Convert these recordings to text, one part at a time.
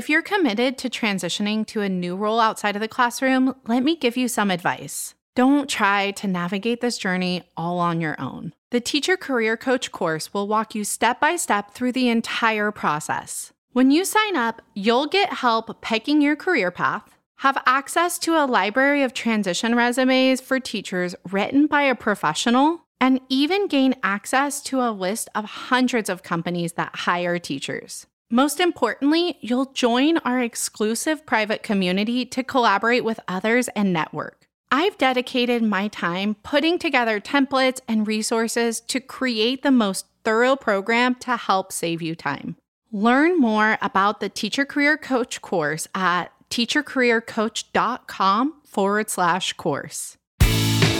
If you're committed to transitioning to a new role outside of the classroom, let me give you some advice. Don't try to navigate this journey all on your own. The Teacher Career Coach course will walk you step by step through the entire process. When you sign up, you'll get help picking your career path, have access to a library of transition resumes for teachers written by a professional, and even gain access to a list of hundreds of companies that hire teachers. Most importantly, you'll join our exclusive private community to collaborate with others and network. I've dedicated my time putting together templates and resources to create the most thorough program to help save you time. Learn more about the Teacher Career Coach course at teachercareercoach.com forward slash course.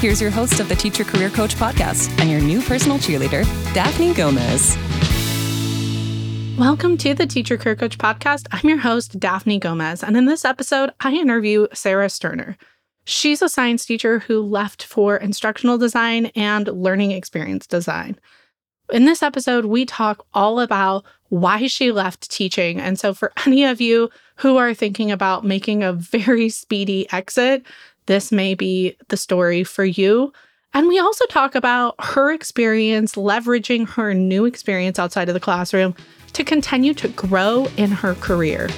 Here's your host of the Teacher Career Coach podcast and your new personal cheerleader, Daphne Gomez. Welcome to the Teacher Career Coach podcast. I'm your host, Daphne Gomez, and in this episode, I interview Sarah Sterner. She's a science teacher who left for instructional design and learning experience design. In this episode, we talk all about why she left teaching. And so, for any of you who are thinking about making a very speedy exit, this may be the story for you. And we also talk about her experience leveraging her new experience outside of the classroom to continue to grow in her career.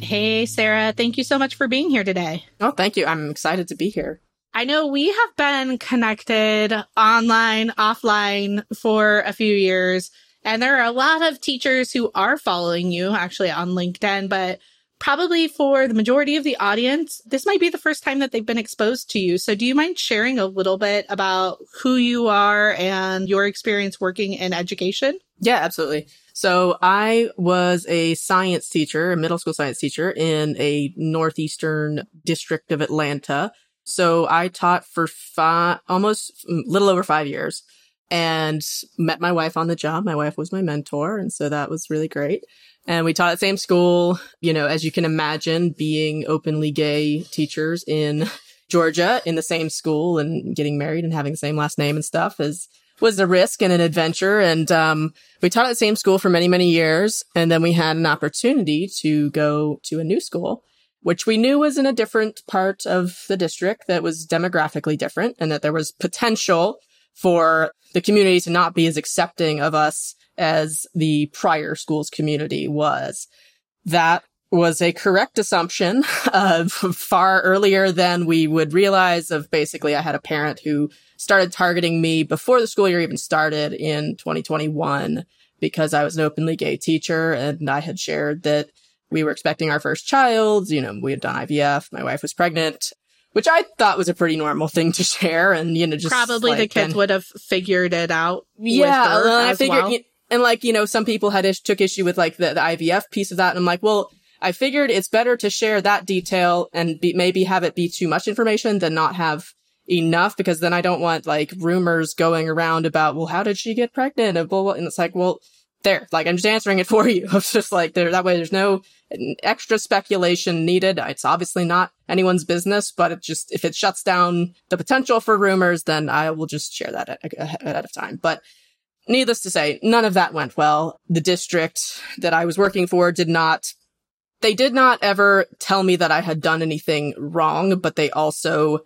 Hey, Sarah, thank you so much for being here today. Oh, thank you. I'm excited to be here. I know we have been connected online, offline for a few years, and there are a lot of teachers who are following you actually on LinkedIn, but probably for the majority of the audience, this might be the first time that they've been exposed to you. So, do you mind sharing a little bit about who you are and your experience working in education? Yeah, absolutely. So, I was a science teacher, a middle school science teacher in a northeastern district of Atlanta. So, I taught for five, almost a little over five years and met my wife on the job. My wife was my mentor. And so that was really great. And we taught at the same school, you know, as you can imagine, being openly gay teachers in Georgia in the same school and getting married and having the same last name and stuff is was a risk and an adventure. And um, we taught at the same school for many, many years. And then we had an opportunity to go to a new school, which we knew was in a different part of the district that was demographically different and that there was potential for the community to not be as accepting of us as the prior school's community was. That was a correct assumption of far earlier than we would realize of basically I had a parent who started targeting me before the school year even started in 2021 because I was an openly gay teacher and I had shared that we were expecting our first child. You know, we had done IVF. My wife was pregnant which I thought was a pretty normal thing to share. And, you know, just probably like, the kids and, would have figured it out. Yeah. I figured, well. and like, you know, some people had ish, took issue with like the, the IVF piece of that. And I'm like, well, I figured it's better to share that detail and be, maybe have it be too much information than not have enough because then I don't want like rumors going around about, well, how did she get pregnant? And, blah, blah. and it's like, well, there, like I'm just answering it for you. It's just like there, that way there's no extra speculation needed. It's obviously not anyone's business, but it just, if it shuts down the potential for rumors, then I will just share that ahead of time. But needless to say, none of that went well. The district that I was working for did not, they did not ever tell me that I had done anything wrong, but they also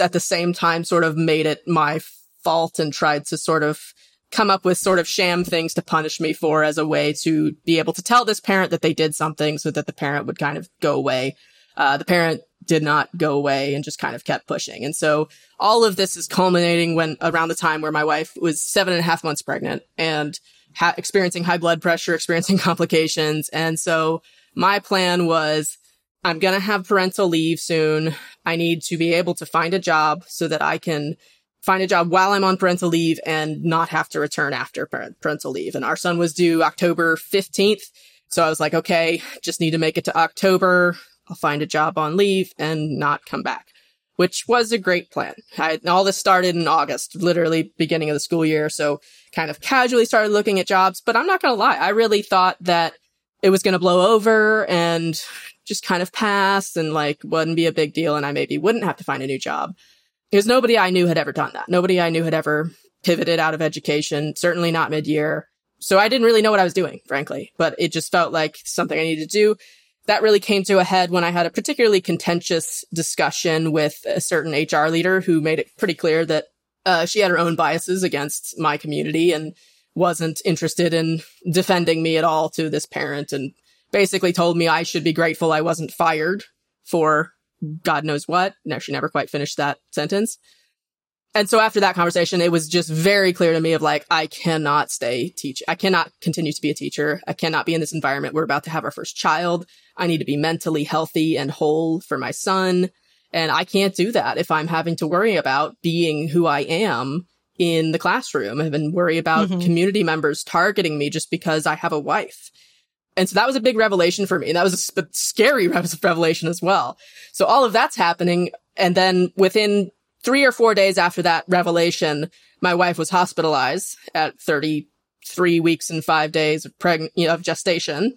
at the same time sort of made it my fault and tried to sort of come up with sort of sham things to punish me for as a way to be able to tell this parent that they did something so that the parent would kind of go away. Uh, the parent did not go away and just kind of kept pushing. And so all of this is culminating when around the time where my wife was seven and a half months pregnant and ha- experiencing high blood pressure, experiencing complications. And so my plan was I'm going to have parental leave soon. I need to be able to find a job so that I can find a job while I'm on parental leave and not have to return after parental leave. And our son was due October 15th. So I was like, okay, just need to make it to October. I'll find a job on leave and not come back, which was a great plan. I, all this started in August, literally beginning of the school year. So kind of casually started looking at jobs, but I'm not going to lie. I really thought that it was going to blow over and just kind of pass and like wouldn't be a big deal. And I maybe wouldn't have to find a new job because nobody I knew had ever done that. Nobody I knew had ever pivoted out of education, certainly not mid year. So I didn't really know what I was doing, frankly, but it just felt like something I needed to do. That really came to a head when I had a particularly contentious discussion with a certain HR leader who made it pretty clear that uh, she had her own biases against my community and wasn't interested in defending me at all to this parent and basically told me I should be grateful I wasn't fired for God knows what. No, she never quite finished that sentence. And so after that conversation, it was just very clear to me of like, I cannot stay teach. I cannot continue to be a teacher. I cannot be in this environment. We're about to have our first child. I need to be mentally healthy and whole for my son. And I can't do that if I'm having to worry about being who I am in the classroom and worry about mm-hmm. community members targeting me just because I have a wife. And so that was a big revelation for me. And that was a scary revelation as well. So all of that's happening. And then within three or four days after that revelation, my wife was hospitalized at 33 weeks and five days of pregnant, you know, of gestation.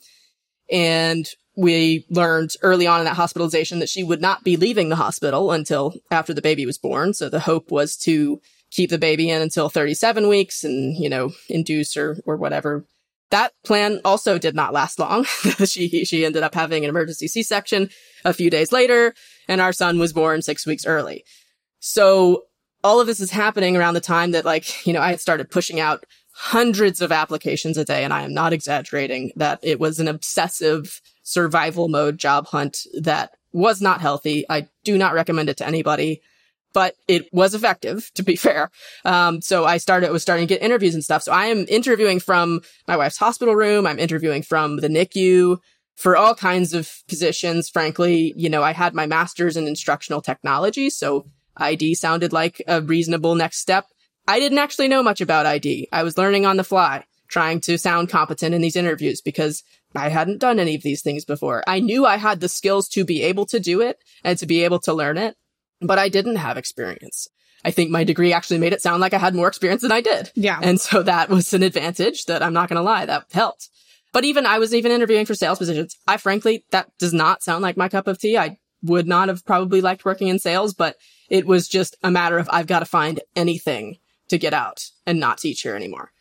And we learned early on in that hospitalization that she would not be leaving the hospital until after the baby was born. So the hope was to keep the baby in until 37 weeks and, you know, induce or, or whatever. That plan also did not last long. she, she ended up having an emergency C-section a few days later and our son was born six weeks early. So all of this is happening around the time that like, you know, I had started pushing out hundreds of applications a day. And I am not exaggerating that it was an obsessive survival mode job hunt that was not healthy. I do not recommend it to anybody, but it was effective to be fair. Um, so I started, was starting to get interviews and stuff. So I am interviewing from my wife's hospital room. I'm interviewing from the NICU for all kinds of positions. Frankly, you know, I had my master's in instructional technology. So ID sounded like a reasonable next step. I didn't actually know much about ID. I was learning on the fly, trying to sound competent in these interviews because I hadn't done any of these things before. I knew I had the skills to be able to do it and to be able to learn it, but I didn't have experience. I think my degree actually made it sound like I had more experience than I did. Yeah. And so that was an advantage that I'm not going to lie, that helped. But even I was even interviewing for sales positions. I frankly, that does not sound like my cup of tea. I would not have probably liked working in sales, but it was just a matter of I've got to find anything to get out and not teach here anymore.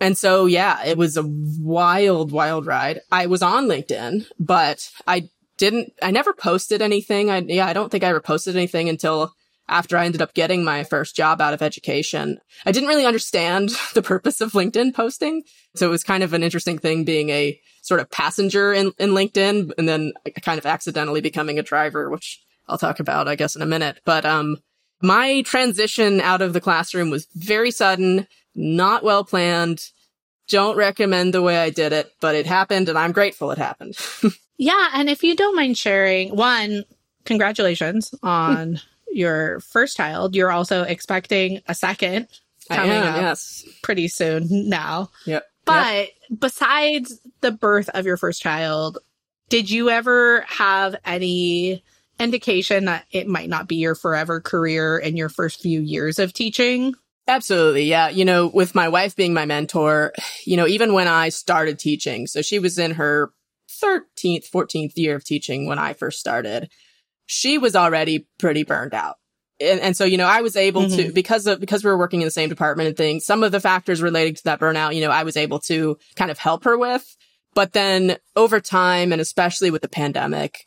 And so, yeah, it was a wild, wild ride. I was on LinkedIn, but I didn't, I never posted anything. I, yeah, I don't think I ever posted anything until after I ended up getting my first job out of education. I didn't really understand the purpose of LinkedIn posting. So it was kind of an interesting thing being a sort of passenger in, in LinkedIn and then kind of accidentally becoming a driver, which I'll talk about, I guess, in a minute. But, um, my transition out of the classroom was very sudden, not well planned. Don't recommend the way I did it, but it happened and I'm grateful it happened. yeah. And if you don't mind sharing, one, congratulations on your first child. You're also expecting a second coming am, up yes. pretty soon now. Yep. But yep. besides the birth of your first child, did you ever have any indication that it might not be your forever career in your first few years of teaching? Absolutely. Yeah. You know, with my wife being my mentor, you know, even when I started teaching, so she was in her 13th, 14th year of teaching when I first started, she was already pretty burned out. And, and so, you know, I was able mm-hmm. to, because of, because we were working in the same department and things, some of the factors relating to that burnout, you know, I was able to kind of help her with. But then over time, and especially with the pandemic,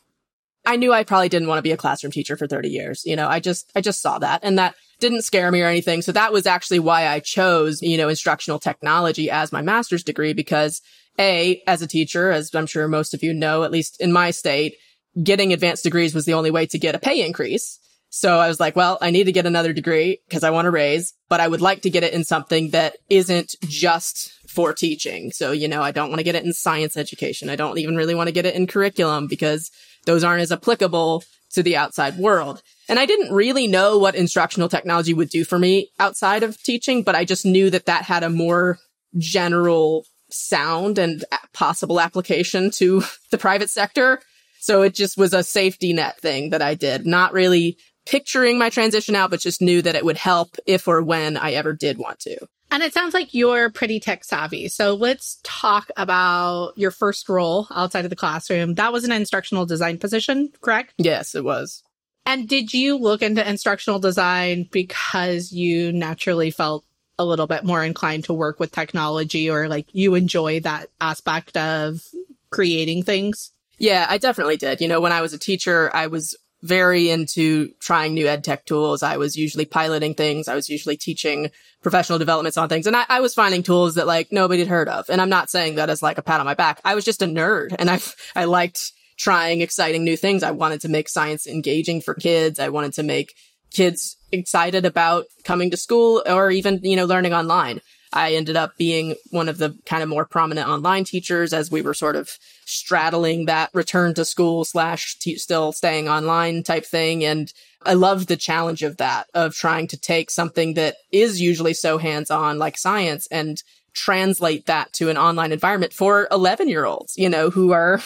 I knew I probably didn't want to be a classroom teacher for 30 years. You know, I just, I just saw that and that didn't scare me or anything. So that was actually why I chose, you know, instructional technology as my master's degree because A, as a teacher, as I'm sure most of you know, at least in my state, getting advanced degrees was the only way to get a pay increase. So I was like, well, I need to get another degree because I want to raise, but I would like to get it in something that isn't just for teaching. So, you know, I don't want to get it in science education. I don't even really want to get it in curriculum because those aren't as applicable to the outside world. And I didn't really know what instructional technology would do for me outside of teaching, but I just knew that that had a more general sound and possible application to the private sector. So it just was a safety net thing that I did, not really picturing my transition out, but just knew that it would help if or when I ever did want to. And it sounds like you're pretty tech savvy. So let's talk about your first role outside of the classroom. That was an instructional design position, correct? Yes, it was. And did you look into instructional design because you naturally felt a little bit more inclined to work with technology or like you enjoy that aspect of creating things? Yeah, I definitely did. You know, when I was a teacher, I was very into trying new ed tech tools. I was usually piloting things. I was usually teaching professional developments on things. And I, I, was finding tools that like nobody had heard of. And I'm not saying that as like a pat on my back. I was just a nerd and I, I liked trying exciting new things. I wanted to make science engaging for kids. I wanted to make kids excited about coming to school or even, you know, learning online. I ended up being one of the kind of more prominent online teachers as we were sort of straddling that return to school slash still staying online type thing. And I loved the challenge of that, of trying to take something that is usually so hands on like science and translate that to an online environment for 11 year olds, you know, who are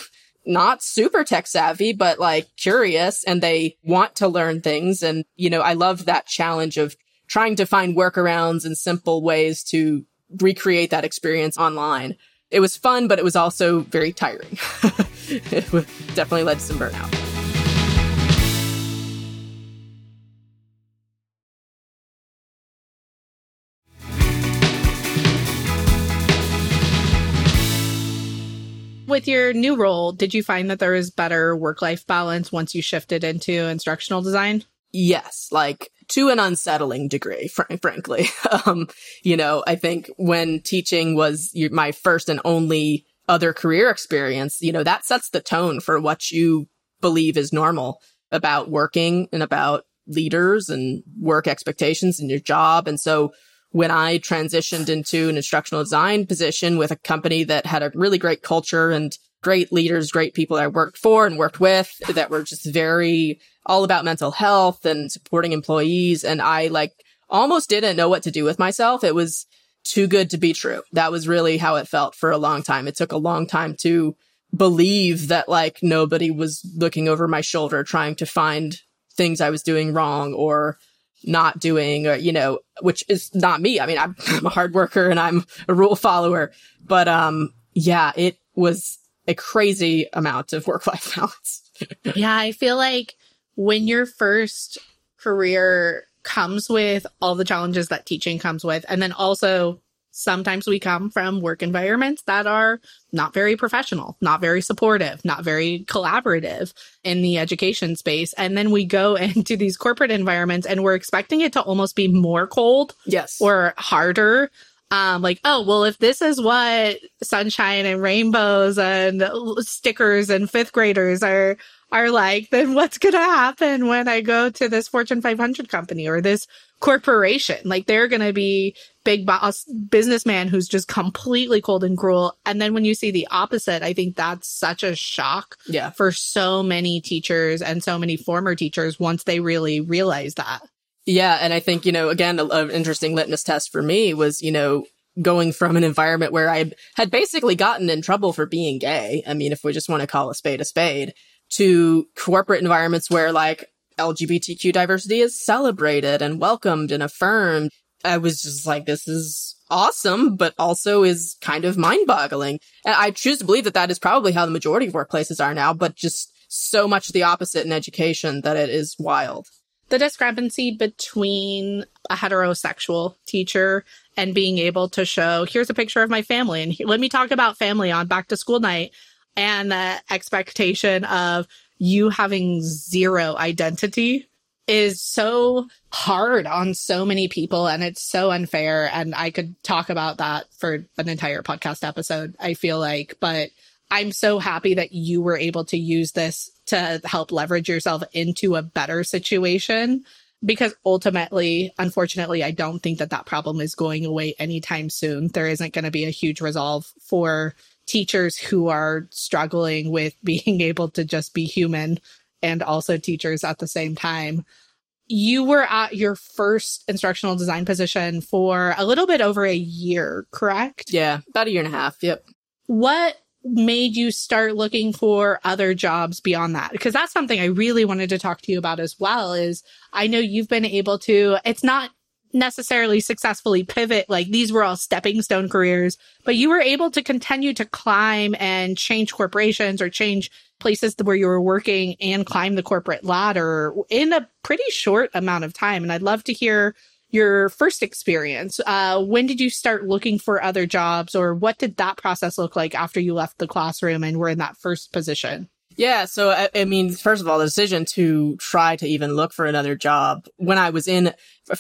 not super tech savvy, but like curious and they want to learn things. And, you know, I love that challenge of trying to find workarounds and simple ways to recreate that experience online. It was fun, but it was also very tiring. it definitely led to some burnout. With your new role, did you find that there was better work life balance once you shifted into instructional design? Yes, like to an unsettling degree, fr- frankly. um, you know, I think when teaching was my first and only other career experience, you know, that sets the tone for what you believe is normal about working and about leaders and work expectations in your job. And so when I transitioned into an instructional design position with a company that had a really great culture and great leaders, great people I worked for and worked with that were just very all about mental health and supporting employees. And I like almost didn't know what to do with myself. It was too good to be true. That was really how it felt for a long time. It took a long time to believe that like nobody was looking over my shoulder trying to find things I was doing wrong or not doing or you know which is not me. I mean I'm, I'm, a hard worker and i'm a rule follower but um yeah it was a crazy amount of work life balance. Yeah i feel like when your first career comes with all the challenges that teaching comes with and then also sometimes we come from work environments that are not very professional, not very supportive, not very collaborative in the education space. And then we go into these corporate environments and we're expecting it to almost be more cold. Yes. Or harder. Um, like, oh, well, if this is what sunshine and rainbows and stickers and fifth graders are are like, then what's going to happen when I go to this Fortune 500 company or this corporation? Like they're going to be big boss businessman who's just completely cold and cruel. And then when you see the opposite, I think that's such a shock yeah. for so many teachers and so many former teachers once they really realize that. Yeah. And I think, you know, again, an interesting litmus test for me was, you know, going from an environment where I had basically gotten in trouble for being gay. I mean, if we just want to call a spade a spade to corporate environments where like LGBTQ diversity is celebrated and welcomed and affirmed. I was just like, this is awesome, but also is kind of mind boggling. And I choose to believe that that is probably how the majority of workplaces are now, but just so much the opposite in education that it is wild. The discrepancy between a heterosexual teacher and being able to show, here's a picture of my family, and let me talk about family on back to school night and the expectation of you having zero identity is so hard on so many people and it's so unfair. And I could talk about that for an entire podcast episode, I feel like, but I'm so happy that you were able to use this to help leverage yourself into a better situation because ultimately, unfortunately, I don't think that that problem is going away anytime soon. There isn't going to be a huge resolve for teachers who are struggling with being able to just be human and also teachers at the same time. you were at your first instructional design position for a little bit over a year, correct? Yeah, about a year and a half. Yep. What made you start looking for other jobs beyond that? Because that's something I really wanted to talk to you about as well is I know you've been able to, it's not necessarily successfully pivot. Like these were all stepping stone careers, but you were able to continue to climb and change corporations or change places where you were working and climb the corporate ladder in a pretty short amount of time. And I'd love to hear your first experience. Uh, when did you start looking for other jobs or what did that process look like after you left the classroom and were in that first position? Yeah. So, I, I, mean, first of all, the decision to try to even look for another job when I was in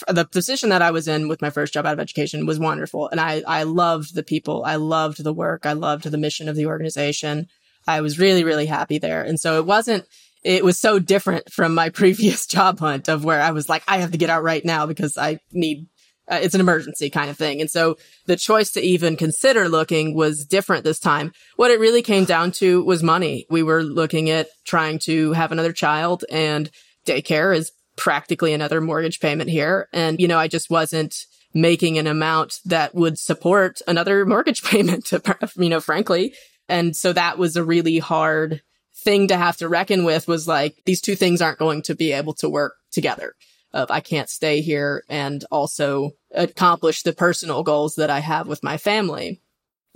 the position that I was in with my first job out of education was wonderful. And I, I loved the people. I loved the work. I loved the mission of the organization. I was really, really happy there. And so it wasn't, it was so different from my previous job hunt of where I was like, I have to get out right now because I need uh, it's an emergency kind of thing. And so the choice to even consider looking was different this time. What it really came down to was money. We were looking at trying to have another child and daycare is practically another mortgage payment here. And, you know, I just wasn't making an amount that would support another mortgage payment, you know, frankly. And so that was a really hard thing to have to reckon with was like, these two things aren't going to be able to work together of I can't stay here and also accomplish the personal goals that I have with my family.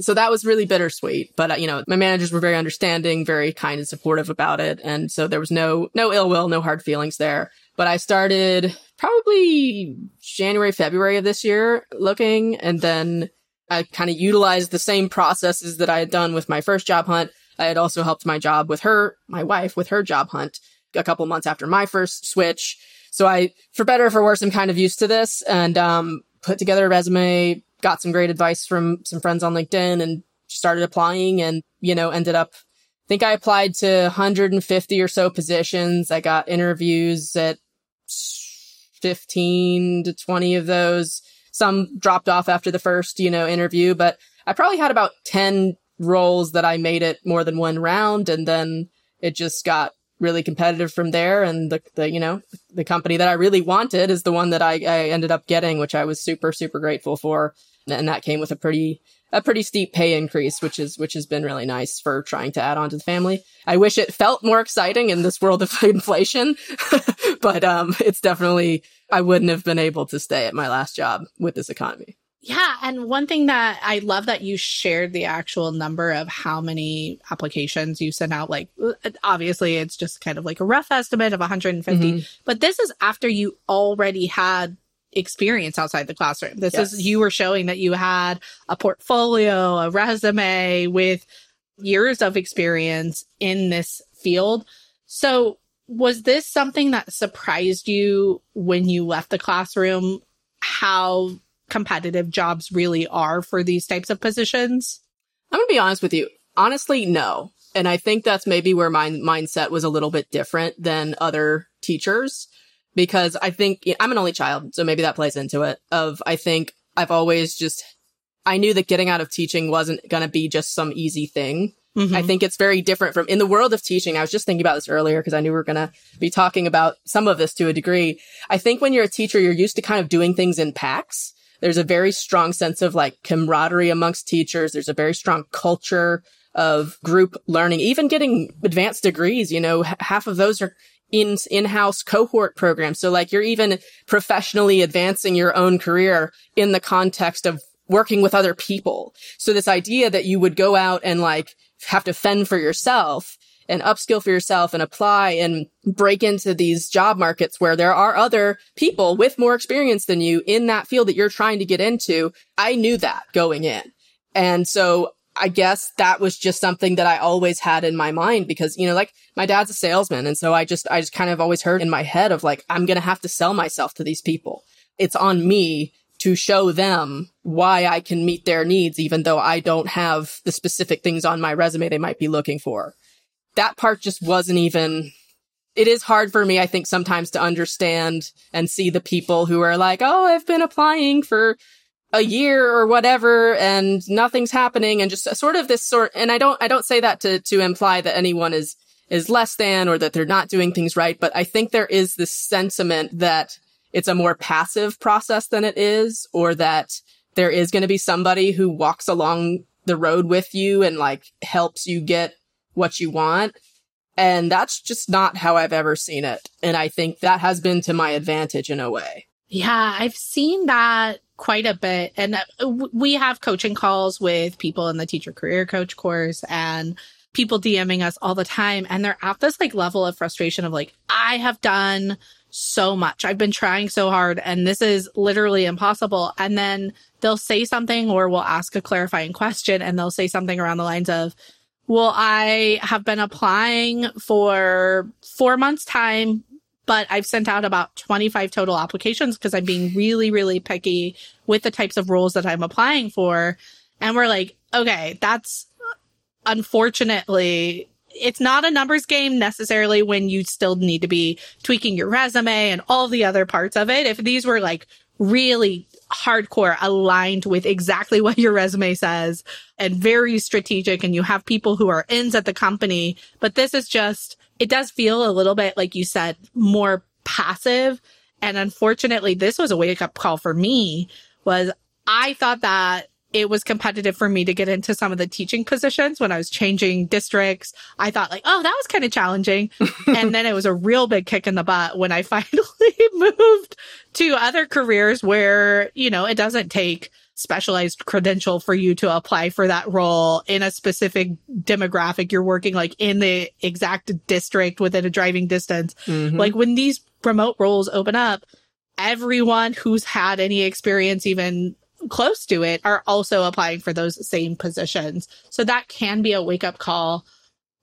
So that was really bittersweet, but uh, you know, my managers were very understanding, very kind and supportive about it. And so there was no, no ill will, no hard feelings there. But I started probably January, February of this year looking and then I kind of utilized the same processes that I had done with my first job hunt. I had also helped my job with her, my wife with her job hunt a couple months after my first switch. So I, for better or for worse, I'm kind of used to this and, um, put together a resume, got some great advice from some friends on LinkedIn and started applying and, you know, ended up, I think I applied to 150 or so positions. I got interviews at 15 to 20 of those. Some dropped off after the first, you know, interview, but I probably had about 10 roles that I made it more than one round. And then it just got really competitive from there. And the, the, you know, the company that I really wanted is the one that I, I ended up getting, which I was super, super grateful for. And that came with a pretty, a pretty steep pay increase, which is, which has been really nice for trying to add on to the family. I wish it felt more exciting in this world of inflation, but, um, it's definitely, I wouldn't have been able to stay at my last job with this economy. Yeah. And one thing that I love that you shared the actual number of how many applications you sent out. Like, obviously, it's just kind of like a rough estimate of 150, mm-hmm. but this is after you already had experience outside the classroom. This yes. is, you were showing that you had a portfolio, a resume with years of experience in this field. So, was this something that surprised you when you left the classroom? How competitive jobs really are for these types of positions? I'm going to be honest with you. Honestly, no. And I think that's maybe where my mindset was a little bit different than other teachers because I think I'm an only child. So maybe that plays into it of, I think I've always just, I knew that getting out of teaching wasn't going to be just some easy thing. Mm-hmm. I think it's very different from in the world of teaching. I was just thinking about this earlier because I knew we were going to be talking about some of this to a degree. I think when you're a teacher, you're used to kind of doing things in packs. There's a very strong sense of like camaraderie amongst teachers. There's a very strong culture of group learning, even getting advanced degrees. You know, h- half of those are in in-house cohort programs. So like you're even professionally advancing your own career in the context of working with other people. So this idea that you would go out and like have to fend for yourself and upskill for yourself and apply and break into these job markets where there are other people with more experience than you in that field that you're trying to get into. I knew that going in. And so I guess that was just something that I always had in my mind because, you know, like my dad's a salesman. And so I just, I just kind of always heard in my head of like, I'm going to have to sell myself to these people. It's on me to show them why I can meet their needs, even though I don't have the specific things on my resume they might be looking for that part just wasn't even it is hard for me, I think, sometimes to understand and see the people who are like, oh, I've been applying for a year or whatever and nothing's happening and just sort of this sort and I don't I don't say that to to imply that anyone is is less than or that they're not doing things right. But I think there is this sentiment that it's a more passive process than it is, or that there is going to be somebody who walks along the road with you and like helps you get what you want. And that's just not how I've ever seen it. And I think that has been to my advantage in a way. Yeah, I've seen that quite a bit. And uh, we have coaching calls with people in the teacher career coach course and people DMing us all the time. And they're at this like level of frustration of like, I have done so much. I've been trying so hard and this is literally impossible. And then they'll say something or we'll ask a clarifying question and they'll say something around the lines of, well, I have been applying for four months time, but I've sent out about 25 total applications because I'm being really, really picky with the types of roles that I'm applying for. And we're like, okay, that's unfortunately it's not a numbers game necessarily when you still need to be tweaking your resume and all the other parts of it. If these were like really hardcore aligned with exactly what your resume says and very strategic and you have people who are ins at the company, but this is just, it does feel a little bit, like you said, more passive. And unfortunately, this was a wake up call for me was I thought that it was competitive for me to get into some of the teaching positions when I was changing districts. I thought like, oh, that was kind of challenging. and then it was a real big kick in the butt when I finally moved to other careers where, you know, it doesn't take specialized credential for you to apply for that role in a specific demographic. You're working like in the exact district within a driving distance. Mm-hmm. Like when these remote roles open up, everyone who's had any experience even close to it are also applying for those same positions. So that can be a wake up call.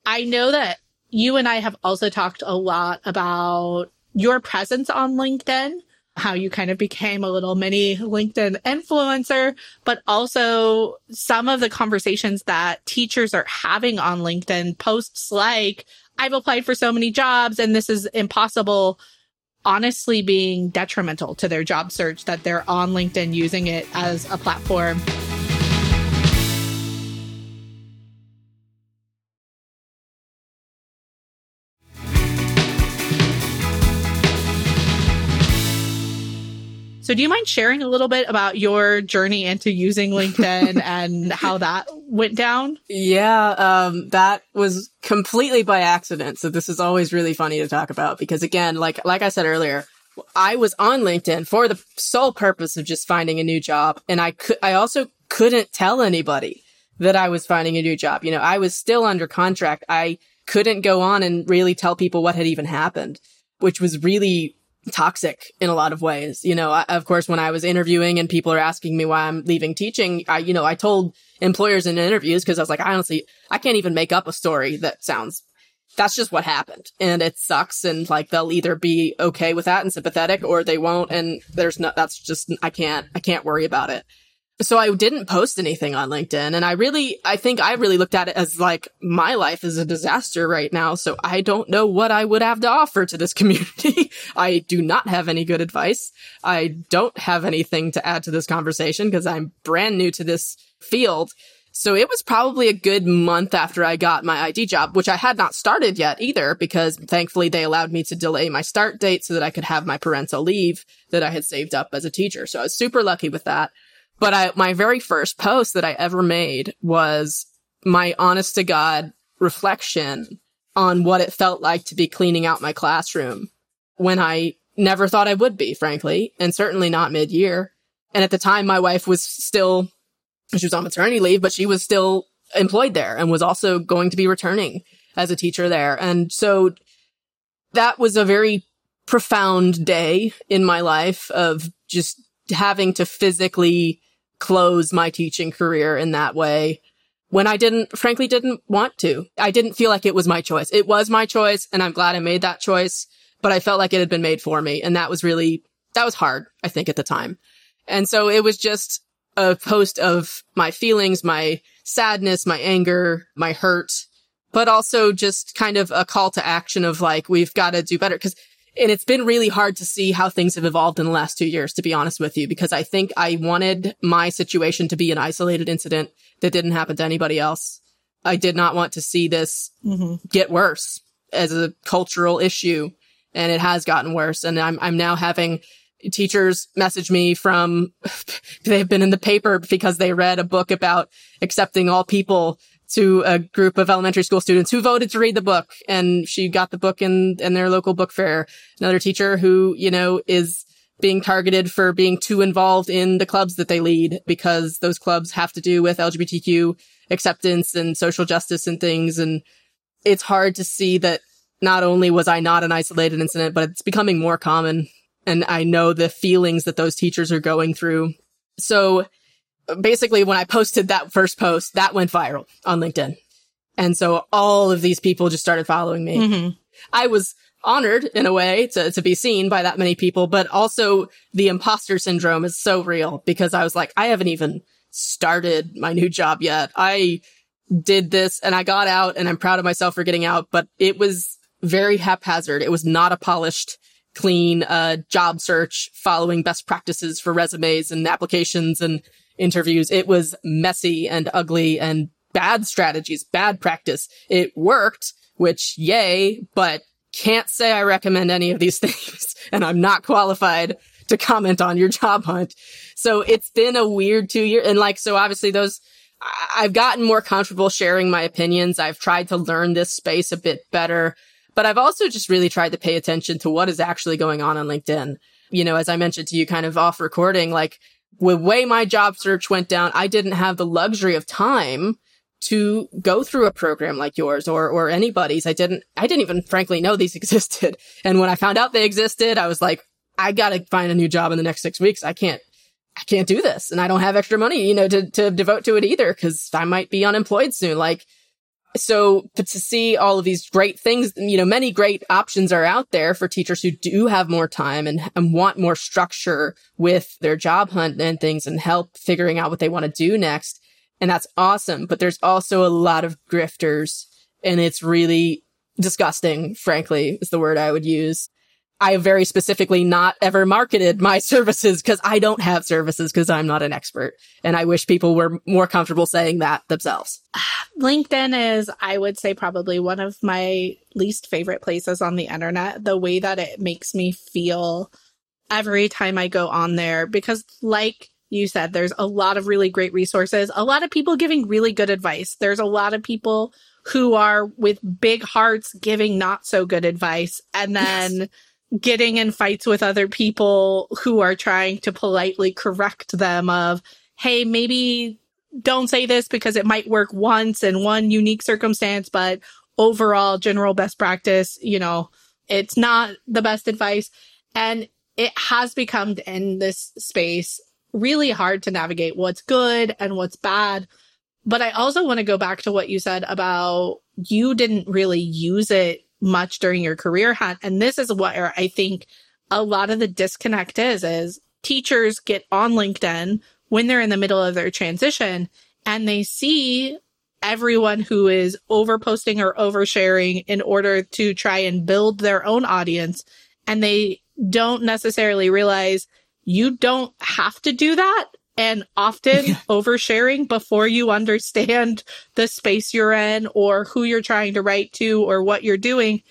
I know that you and I have also talked a lot about your presence on LinkedIn, how you kind of became a little mini LinkedIn influencer, but also some of the conversations that teachers are having on LinkedIn posts like, I've applied for so many jobs and this is impossible honestly being detrimental to their job search that they're on LinkedIn using it as a platform. So do you mind sharing a little bit about your journey into using LinkedIn and how that went down? Yeah, um, that was completely by accident. So this is always really funny to talk about because again, like, like I said earlier, I was on LinkedIn for the sole purpose of just finding a new job. And I could, I also couldn't tell anybody that I was finding a new job. You know, I was still under contract. I couldn't go on and really tell people what had even happened, which was really toxic in a lot of ways. You know, I, of course, when I was interviewing and people are asking me why I'm leaving teaching, I, you know, I told employers in interviews because I was like, I honestly, I can't even make up a story that sounds, that's just what happened. And it sucks. And like, they'll either be okay with that and sympathetic or they won't. And there's no, that's just, I can't, I can't worry about it so I didn't post anything on LinkedIn. And I really, I think I really looked at it as like my life is a disaster right now. So I don't know what I would have to offer to this community. I do not have any good advice. I don't have anything to add to this conversation because I'm brand new to this field. So it was probably a good month after I got my ID job, which I had not started yet either, because thankfully they allowed me to delay my start date so that I could have my parental leave that I had saved up as a teacher. So I was super lucky with that. But I, my very first post that I ever made was my honest to God reflection on what it felt like to be cleaning out my classroom when I never thought I would be, frankly, and certainly not mid year. And at the time, my wife was still, she was on maternity leave, but she was still employed there and was also going to be returning as a teacher there. And so that was a very profound day in my life of just having to physically close my teaching career in that way when I didn't, frankly, didn't want to. I didn't feel like it was my choice. It was my choice and I'm glad I made that choice, but I felt like it had been made for me. And that was really, that was hard, I think, at the time. And so it was just a post of my feelings, my sadness, my anger, my hurt, but also just kind of a call to action of like, we've got to do better. Cause and it's been really hard to see how things have evolved in the last two years, to be honest with you, because I think I wanted my situation to be an isolated incident that didn't happen to anybody else. I did not want to see this mm-hmm. get worse. as a cultural issue and it has gotten worse. And I'm, I'm now having teachers message me from, they've been in the paper because they read a book about accepting all people to a group of elementary school students who voted to read the book and she got the book in, in their local book fair. Another teacher who, you know, is being targeted for being too involved in the clubs that they lead because those clubs have to do with LGBTQ acceptance and social justice and things. And it's hard to see that not only was I not an isolated incident, but it's becoming more common. And I know the feelings that those teachers are going through. So basically when I posted that first post, that went viral on LinkedIn. And so all of these people just started following me. Mm-hmm. I was honored in a way to, to be seen by that many people, but also the imposter syndrome is so real because I was like, I haven't even started my new job yet. I did this and I got out and I'm proud of myself for getting out, but it was very haphazard. It was not a polished, clean, uh, job search following best practices for resumes and applications and interviews. It was messy and ugly and bad strategies, bad practice. It worked, which yay, but can't say I recommend any of these things. and I'm not qualified to comment on your job hunt. So it's been a weird two years. And like, so obviously those, I've gotten more comfortable sharing my opinions. I've tried to learn this space a bit better, but I've also just really tried to pay attention to what is actually going on on LinkedIn. You know, as I mentioned to you kind of off recording, like the way my job search went down, I didn't have the luxury of time to go through a program like yours or or anybody's. I didn't I didn't even frankly know these existed. And when I found out they existed, I was like, I gotta find a new job in the next six weeks. I can't I can't do this. And I don't have extra money, you know, to to devote to it either, because I might be unemployed soon. Like so to see all of these great things, you know, many great options are out there for teachers who do have more time and, and want more structure with their job hunt and things and help figuring out what they want to do next. And that's awesome. But there's also a lot of grifters and it's really disgusting, frankly, is the word I would use. I very specifically not ever marketed my services because I don't have services because I'm not an expert. And I wish people were more comfortable saying that themselves. LinkedIn is, I would say, probably one of my least favorite places on the internet. The way that it makes me feel every time I go on there, because like you said, there's a lot of really great resources, a lot of people giving really good advice. There's a lot of people who are with big hearts giving not so good advice. And then yes getting in fights with other people who are trying to politely correct them of, Hey, maybe don't say this because it might work once in one unique circumstance, but overall general best practice, you know, it's not the best advice. And it has become in this space really hard to navigate what's good and what's bad. But I also want to go back to what you said about you didn't really use it much during your career hunt. And this is where I think a lot of the disconnect is, is teachers get on LinkedIn when they're in the middle of their transition and they see everyone who is over posting or oversharing in order to try and build their own audience. And they don't necessarily realize you don't have to do that and often oversharing before you understand the space you're in or who you're trying to write to or what you're doing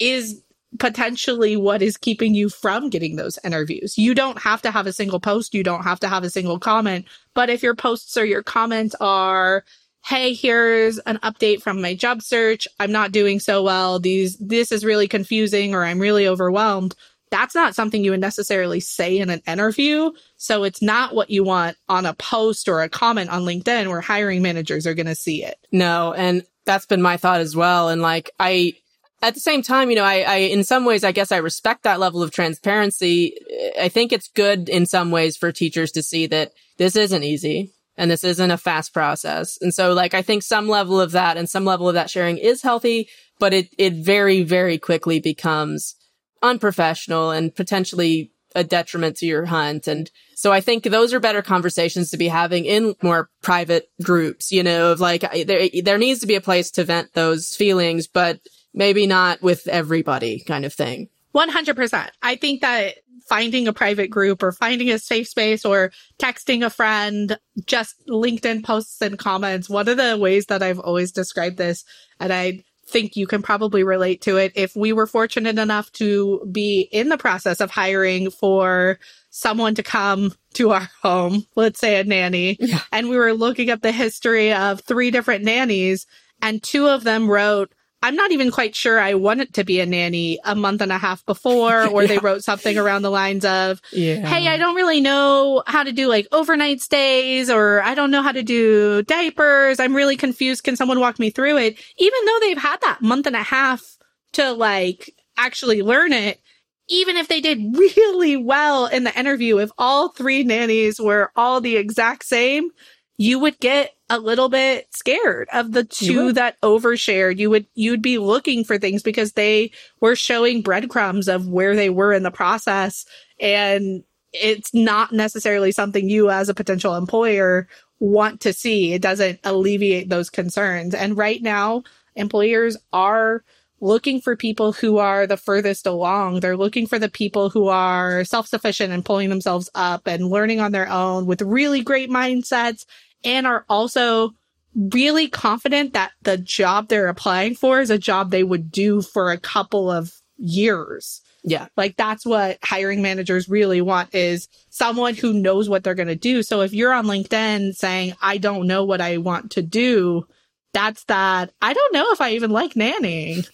is potentially what is keeping you from getting those interviews. You don't have to have a single post. You don't have to have a single comment. But if your posts or your comments are, Hey, here's an update from my job search. I'm not doing so well. These, this is really confusing or I'm really overwhelmed that's not something you would necessarily say in an interview. So it's not what you want on a post or a comment on LinkedIn where hiring managers are going to see it. No. And that's been my thought as well. And like, I, at the same time, you know, I, I, in some ways, I guess I respect that level of transparency. I think it's good in some ways for teachers to see that this isn't easy and this isn't a fast process. And so like, I think some level of that and some level of that sharing is healthy, but it, it very, very quickly becomes unprofessional and potentially a detriment to your hunt. And so I think those are better conversations to be having in more private groups, you know, of like there, there needs to be a place to vent those feelings, but maybe not with everybody kind of thing. 100%. I think that finding a private group or finding a safe space or texting a friend, just LinkedIn posts and comments. One of the ways that I've always described this, and I think you can probably relate to it. If we were fortunate enough to be in the process of hiring for someone to come to our home, let's say a nanny, yeah. and we were looking up the history of three different nannies, and two of them wrote, I'm not even quite sure I wanted to be a nanny a month and a half before, or yeah. they wrote something around the lines of, yeah. Hey, I don't really know how to do like overnight stays, or I don't know how to do diapers. I'm really confused. Can someone walk me through it? Even though they've had that month and a half to like actually learn it, even if they did really well in the interview, if all three nannies were all the exact same, you would get a little bit scared of the two that overshared. You would, you'd be looking for things because they were showing breadcrumbs of where they were in the process. And it's not necessarily something you as a potential employer want to see. It doesn't alleviate those concerns. And right now, employers are looking for people who are the furthest along. They're looking for the people who are self-sufficient and pulling themselves up and learning on their own with really great mindsets and are also really confident that the job they're applying for is a job they would do for a couple of years. Yeah. Like that's what hiring managers really want is someone who knows what they're going to do. So if you're on LinkedIn saying, I don't know what I want to do, that's that. I don't know if I even like nannying.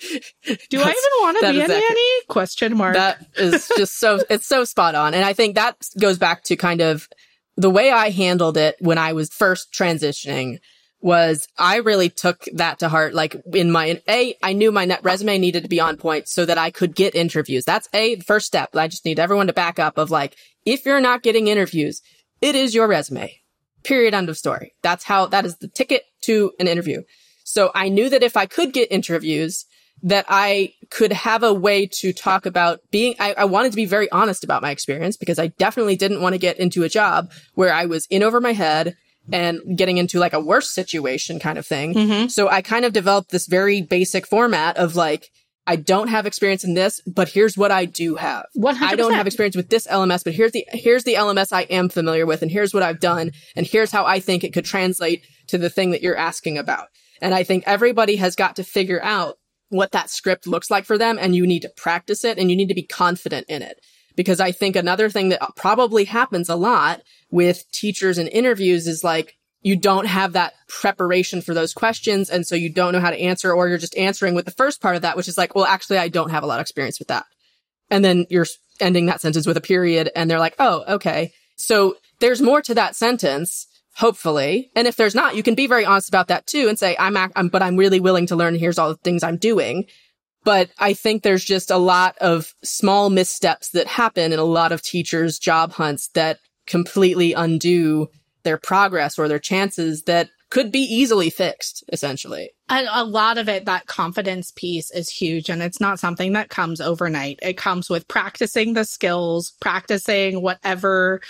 Do I even want to be a nanny? Question mark. That is just so, it's so spot on. And I think that goes back to kind of the way I handled it when I was first transitioning was I really took that to heart. Like in my, A, I knew my net resume needed to be on point so that I could get interviews. That's A, the first step. I just need everyone to back up of like, if you're not getting interviews, it is your resume. Period. End of story. That's how, that is the ticket to an interview. So I knew that if I could get interviews, that I could have a way to talk about being, I, I, wanted to be very honest about my experience because I definitely didn't want to get into a job where I was in over my head and getting into like a worse situation kind of thing. Mm-hmm. So I kind of developed this very basic format of like, I don't have experience in this, but here's what I do have. 100%. I don't have experience with this LMS, but here's the, here's the LMS I am familiar with and here's what I've done. And here's how I think it could translate to the thing that you're asking about. And I think everybody has got to figure out what that script looks like for them and you need to practice it and you need to be confident in it. Because I think another thing that probably happens a lot with teachers and interviews is like, you don't have that preparation for those questions. And so you don't know how to answer, or you're just answering with the first part of that, which is like, well, actually, I don't have a lot of experience with that. And then you're ending that sentence with a period and they're like, oh, okay. So there's more to that sentence hopefully. And if there's not, you can be very honest about that too and say, I'm, I'm, but I'm really willing to learn. Here's all the things I'm doing. But I think there's just a lot of small missteps that happen in a lot of teachers' job hunts that completely undo their progress or their chances that could be easily fixed, essentially. And a lot of it, that confidence piece is huge. And it's not something that comes overnight. It comes with practicing the skills, practicing whatever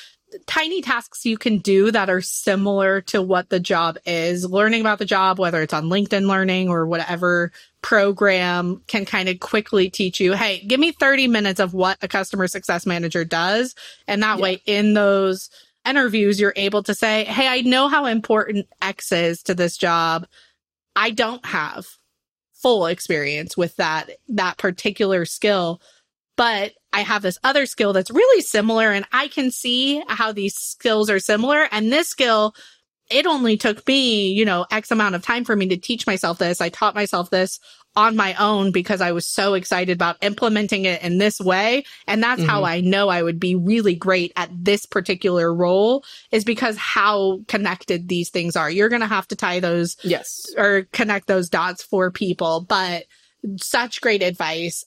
tiny tasks you can do that are similar to what the job is. Learning about the job, whether it's on LinkedIn Learning or whatever program can kind of quickly teach you, hey, give me 30 minutes of what a customer success manager does. And that yeah. way in those interviews, you're able to say, hey, I know how important X is to this job. I don't have full experience with that, that particular skill but I have this other skill that's really similar and I can see how these skills are similar. And this skill, it only took me, you know, X amount of time for me to teach myself this. I taught myself this on my own because I was so excited about implementing it in this way. And that's mm-hmm. how I know I would be really great at this particular role is because how connected these things are. You're going to have to tie those yes or connect those dots for people, but such great advice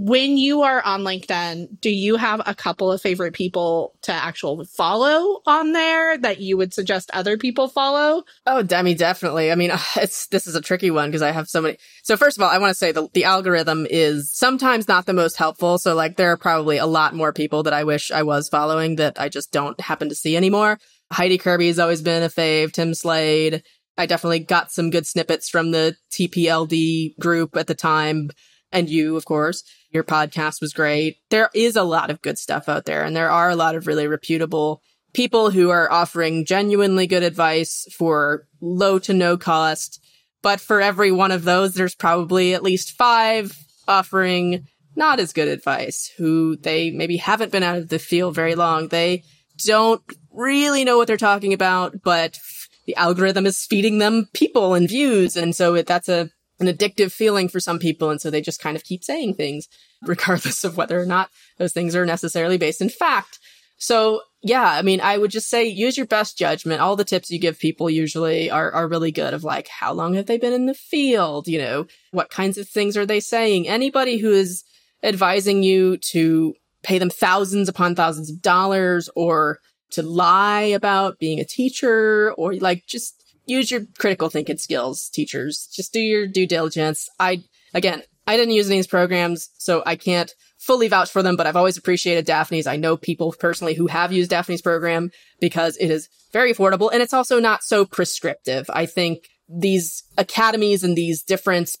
when you are on LinkedIn, do you have a couple of favorite people to actually follow on there that you would suggest other people follow? Oh, Demi, definitely. I mean, it's this is a tricky one because I have so many. So first of all, I want to say the the algorithm is sometimes not the most helpful. So like there are probably a lot more people that I wish I was following that I just don't happen to see anymore. Heidi Kirby has always been a fave. Tim Slade. I definitely got some good snippets from the TPLD group at the time and you, of course. Your podcast was great. There is a lot of good stuff out there and there are a lot of really reputable people who are offering genuinely good advice for low to no cost. But for every one of those, there's probably at least five offering not as good advice who they maybe haven't been out of the field very long. They don't really know what they're talking about, but the algorithm is feeding them people and views. And so it, that's a, an addictive feeling for some people. And so they just kind of keep saying things regardless of whether or not those things are necessarily based in fact. So yeah, I mean, I would just say use your best judgment. All the tips you give people usually are, are really good of like, how long have they been in the field? You know, what kinds of things are they saying? Anybody who is advising you to pay them thousands upon thousands of dollars or to lie about being a teacher or like just use your critical thinking skills, teachers. Just do your due diligence. I, again, I didn't use any of these programs, so I can't fully vouch for them, but I've always appreciated Daphne's. I know people personally who have used Daphne's program because it is very affordable and it's also not so prescriptive. I think these academies and these different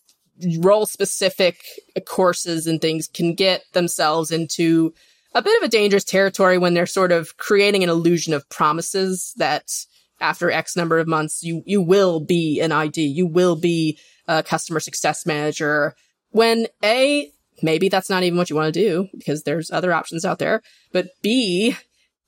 role specific courses and things can get themselves into a bit of a dangerous territory when they're sort of creating an illusion of promises that after X number of months, you, you will be an ID. You will be a customer success manager when A, maybe that's not even what you want to do because there's other options out there. But B,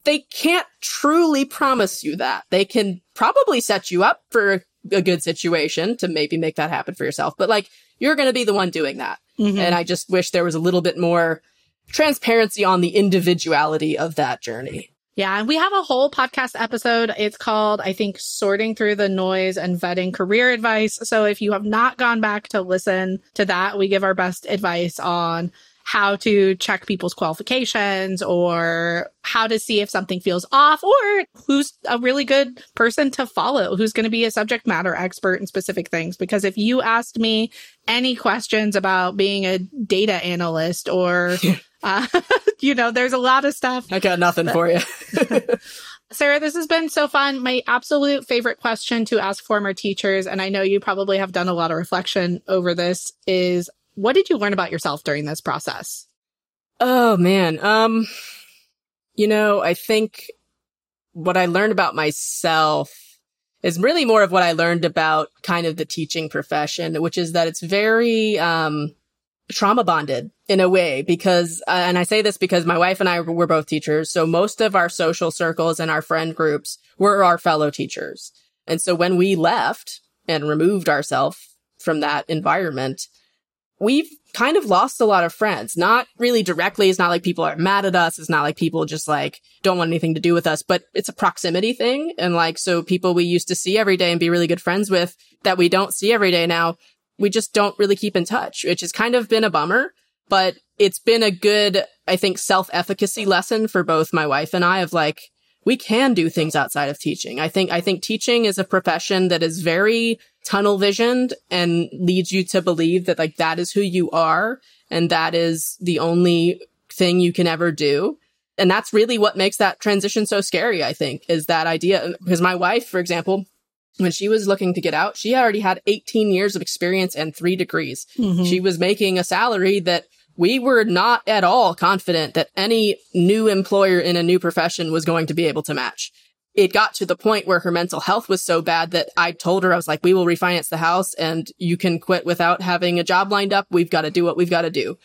they can't truly promise you that. They can probably set you up for a good situation to maybe make that happen for yourself. But like, you're going to be the one doing that. Mm-hmm. And I just wish there was a little bit more transparency on the individuality of that journey. Yeah, and we have a whole podcast episode. It's called, I think, Sorting Through the Noise and Vetting Career Advice. So if you have not gone back to listen to that, we give our best advice on how to check people's qualifications or how to see if something feels off or who's a really good person to follow, who's going to be a subject matter expert in specific things. Because if you asked me any questions about being a data analyst or, uh, you know, there's a lot of stuff. I got nothing for you. Sarah, this has been so fun. My absolute favorite question to ask former teachers, and I know you probably have done a lot of reflection over this, is what did you learn about yourself during this process? Oh man. Um, you know, I think what I learned about myself is really more of what I learned about kind of the teaching profession, which is that it's very, um, trauma bonded in a way because, uh, and I say this because my wife and I were both teachers. So most of our social circles and our friend groups were our fellow teachers. And so when we left and removed ourselves from that environment, we've kind of lost a lot of friends. Not really directly. It's not like people are mad at us. It's not like people just like don't want anything to do with us, but it's a proximity thing. And like, so people we used to see every day and be really good friends with that we don't see every day now, we just don't really keep in touch, which has kind of been a bummer, but it's been a good, I think, self efficacy lesson for both my wife and I of like, we can do things outside of teaching. I think, I think teaching is a profession that is very tunnel visioned and leads you to believe that like that is who you are and that is the only thing you can ever do. And that's really what makes that transition so scary, I think, is that idea. Because my wife, for example, when she was looking to get out, she already had 18 years of experience and three degrees. Mm-hmm. She was making a salary that we were not at all confident that any new employer in a new profession was going to be able to match it got to the point where her mental health was so bad that I told her, I was like, we will refinance the house and you can quit without having a job lined up. We've got to do what we've got to do.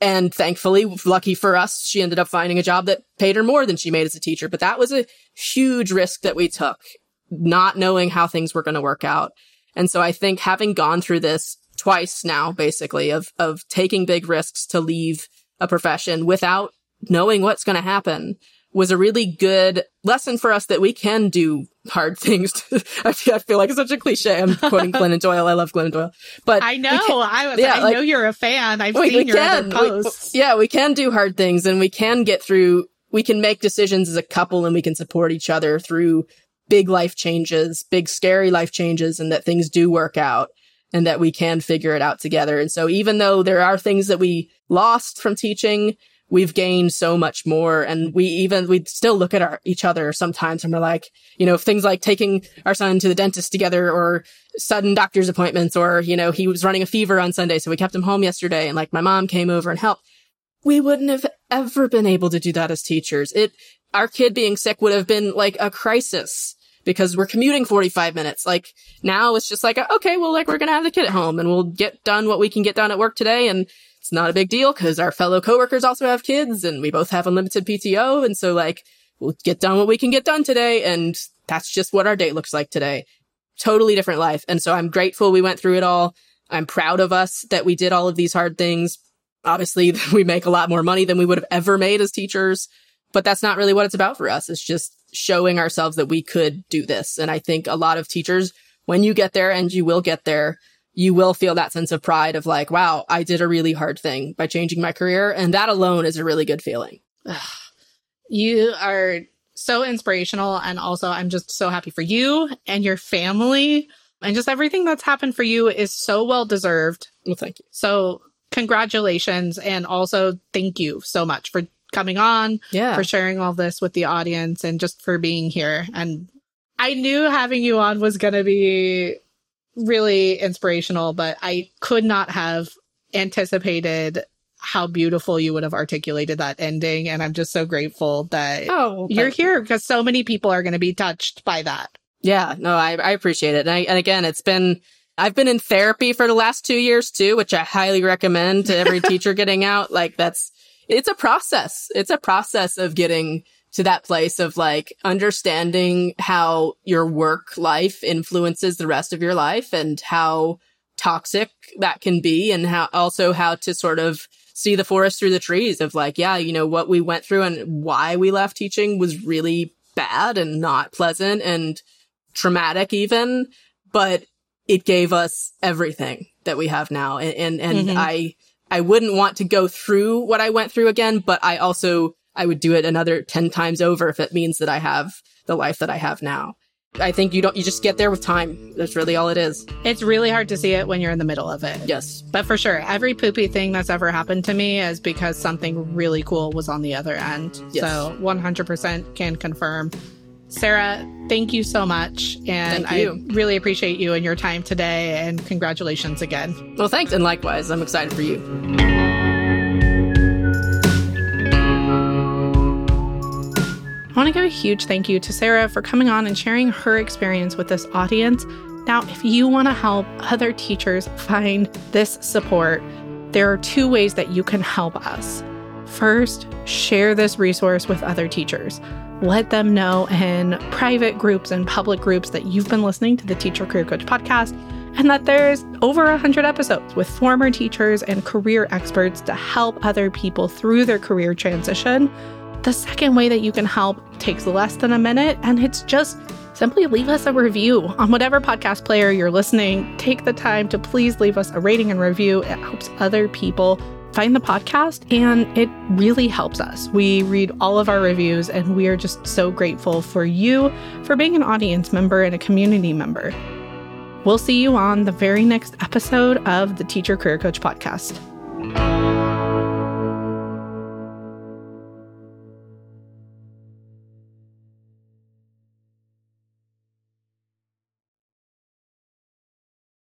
And thankfully, lucky for us, she ended up finding a job that paid her more than she made as a teacher. But that was a huge risk that we took, not knowing how things were going to work out. And so I think having gone through this twice now, basically, of, of taking big risks to leave a profession without knowing what's going to happen was a really good lesson for us that we can do hard things. I, feel, I feel like it's such a cliche. I'm quoting Glennon Doyle. I love Glennon Doyle, but I know I. Yeah, I like, know you're a fan. I've we, seen we your can, other posts. We, yeah, we can do hard things, and we can get through. We can make decisions as a couple, and we can support each other through big life changes, big scary life changes, and that things do work out. And that we can figure it out together. And so even though there are things that we lost from teaching, we've gained so much more. And we even, we still look at our, each other sometimes and we're like, you know, things like taking our son to the dentist together or sudden doctor's appointments or, you know, he was running a fever on Sunday. So we kept him home yesterday and like my mom came over and helped. We wouldn't have ever been able to do that as teachers. It, our kid being sick would have been like a crisis because we're commuting 45 minutes. Like now it's just like, okay, well, like we're going to have the kid at home and we'll get done what we can get done at work today. And it's not a big deal because our fellow coworkers also have kids and we both have unlimited PTO. And so like we'll get done what we can get done today. And that's just what our day looks like today. Totally different life. And so I'm grateful we went through it all. I'm proud of us that we did all of these hard things. Obviously, we make a lot more money than we would have ever made as teachers, but that's not really what it's about for us. It's just showing ourselves that we could do this. And I think a lot of teachers, when you get there and you will get there, you will feel that sense of pride of like, wow, I did a really hard thing by changing my career. And that alone is a really good feeling. You are so inspirational. And also, I'm just so happy for you and your family. And just everything that's happened for you is so well deserved. Well, thank you. So, congratulations. And also, thank you so much for coming on, yeah. for sharing all this with the audience, and just for being here. And I knew having you on was going to be really inspirational, but I could not have anticipated how beautiful you would have articulated that ending. And I'm just so grateful that oh, you're here because so many people are going to be touched by that. Yeah, no, I, I appreciate it. And, I, and again, it's been, I've been in therapy for the last two years too, which I highly recommend to every teacher getting out. Like that's, it's a process. It's a process of getting to that place of like understanding how your work life influences the rest of your life and how toxic that can be and how also how to sort of see the forest through the trees of like, yeah, you know, what we went through and why we left teaching was really bad and not pleasant and traumatic even, but it gave us everything that we have now. And, and, and mm-hmm. I, I wouldn't want to go through what I went through again, but I also, I would do it another 10 times over if it means that I have the life that I have now. I think you don't, you just get there with time. That's really all it is. It's really hard to see it when you're in the middle of it. Yes. But for sure, every poopy thing that's ever happened to me is because something really cool was on the other end. Yes. So 100% can confirm. Sarah, thank you so much. And I really appreciate you and your time today. And congratulations again. Well, thanks. And likewise, I'm excited for you. I want to give a huge thank you to Sarah for coming on and sharing her experience with this audience. Now, if you want to help other teachers find this support, there are two ways that you can help us. First, share this resource with other teachers. Let them know in private groups and public groups that you've been listening to the Teacher Career Coach podcast and that there's over 100 episodes with former teachers and career experts to help other people through their career transition the second way that you can help takes less than a minute, and it's just simply leave us a review on whatever podcast player you're listening. Take the time to please leave us a rating and review. It helps other people find the podcast and it really helps us. We read all of our reviews and we are just so grateful for you for being an audience member and a community member. We'll see you on the very next episode of the Teacher Career Coach podcast.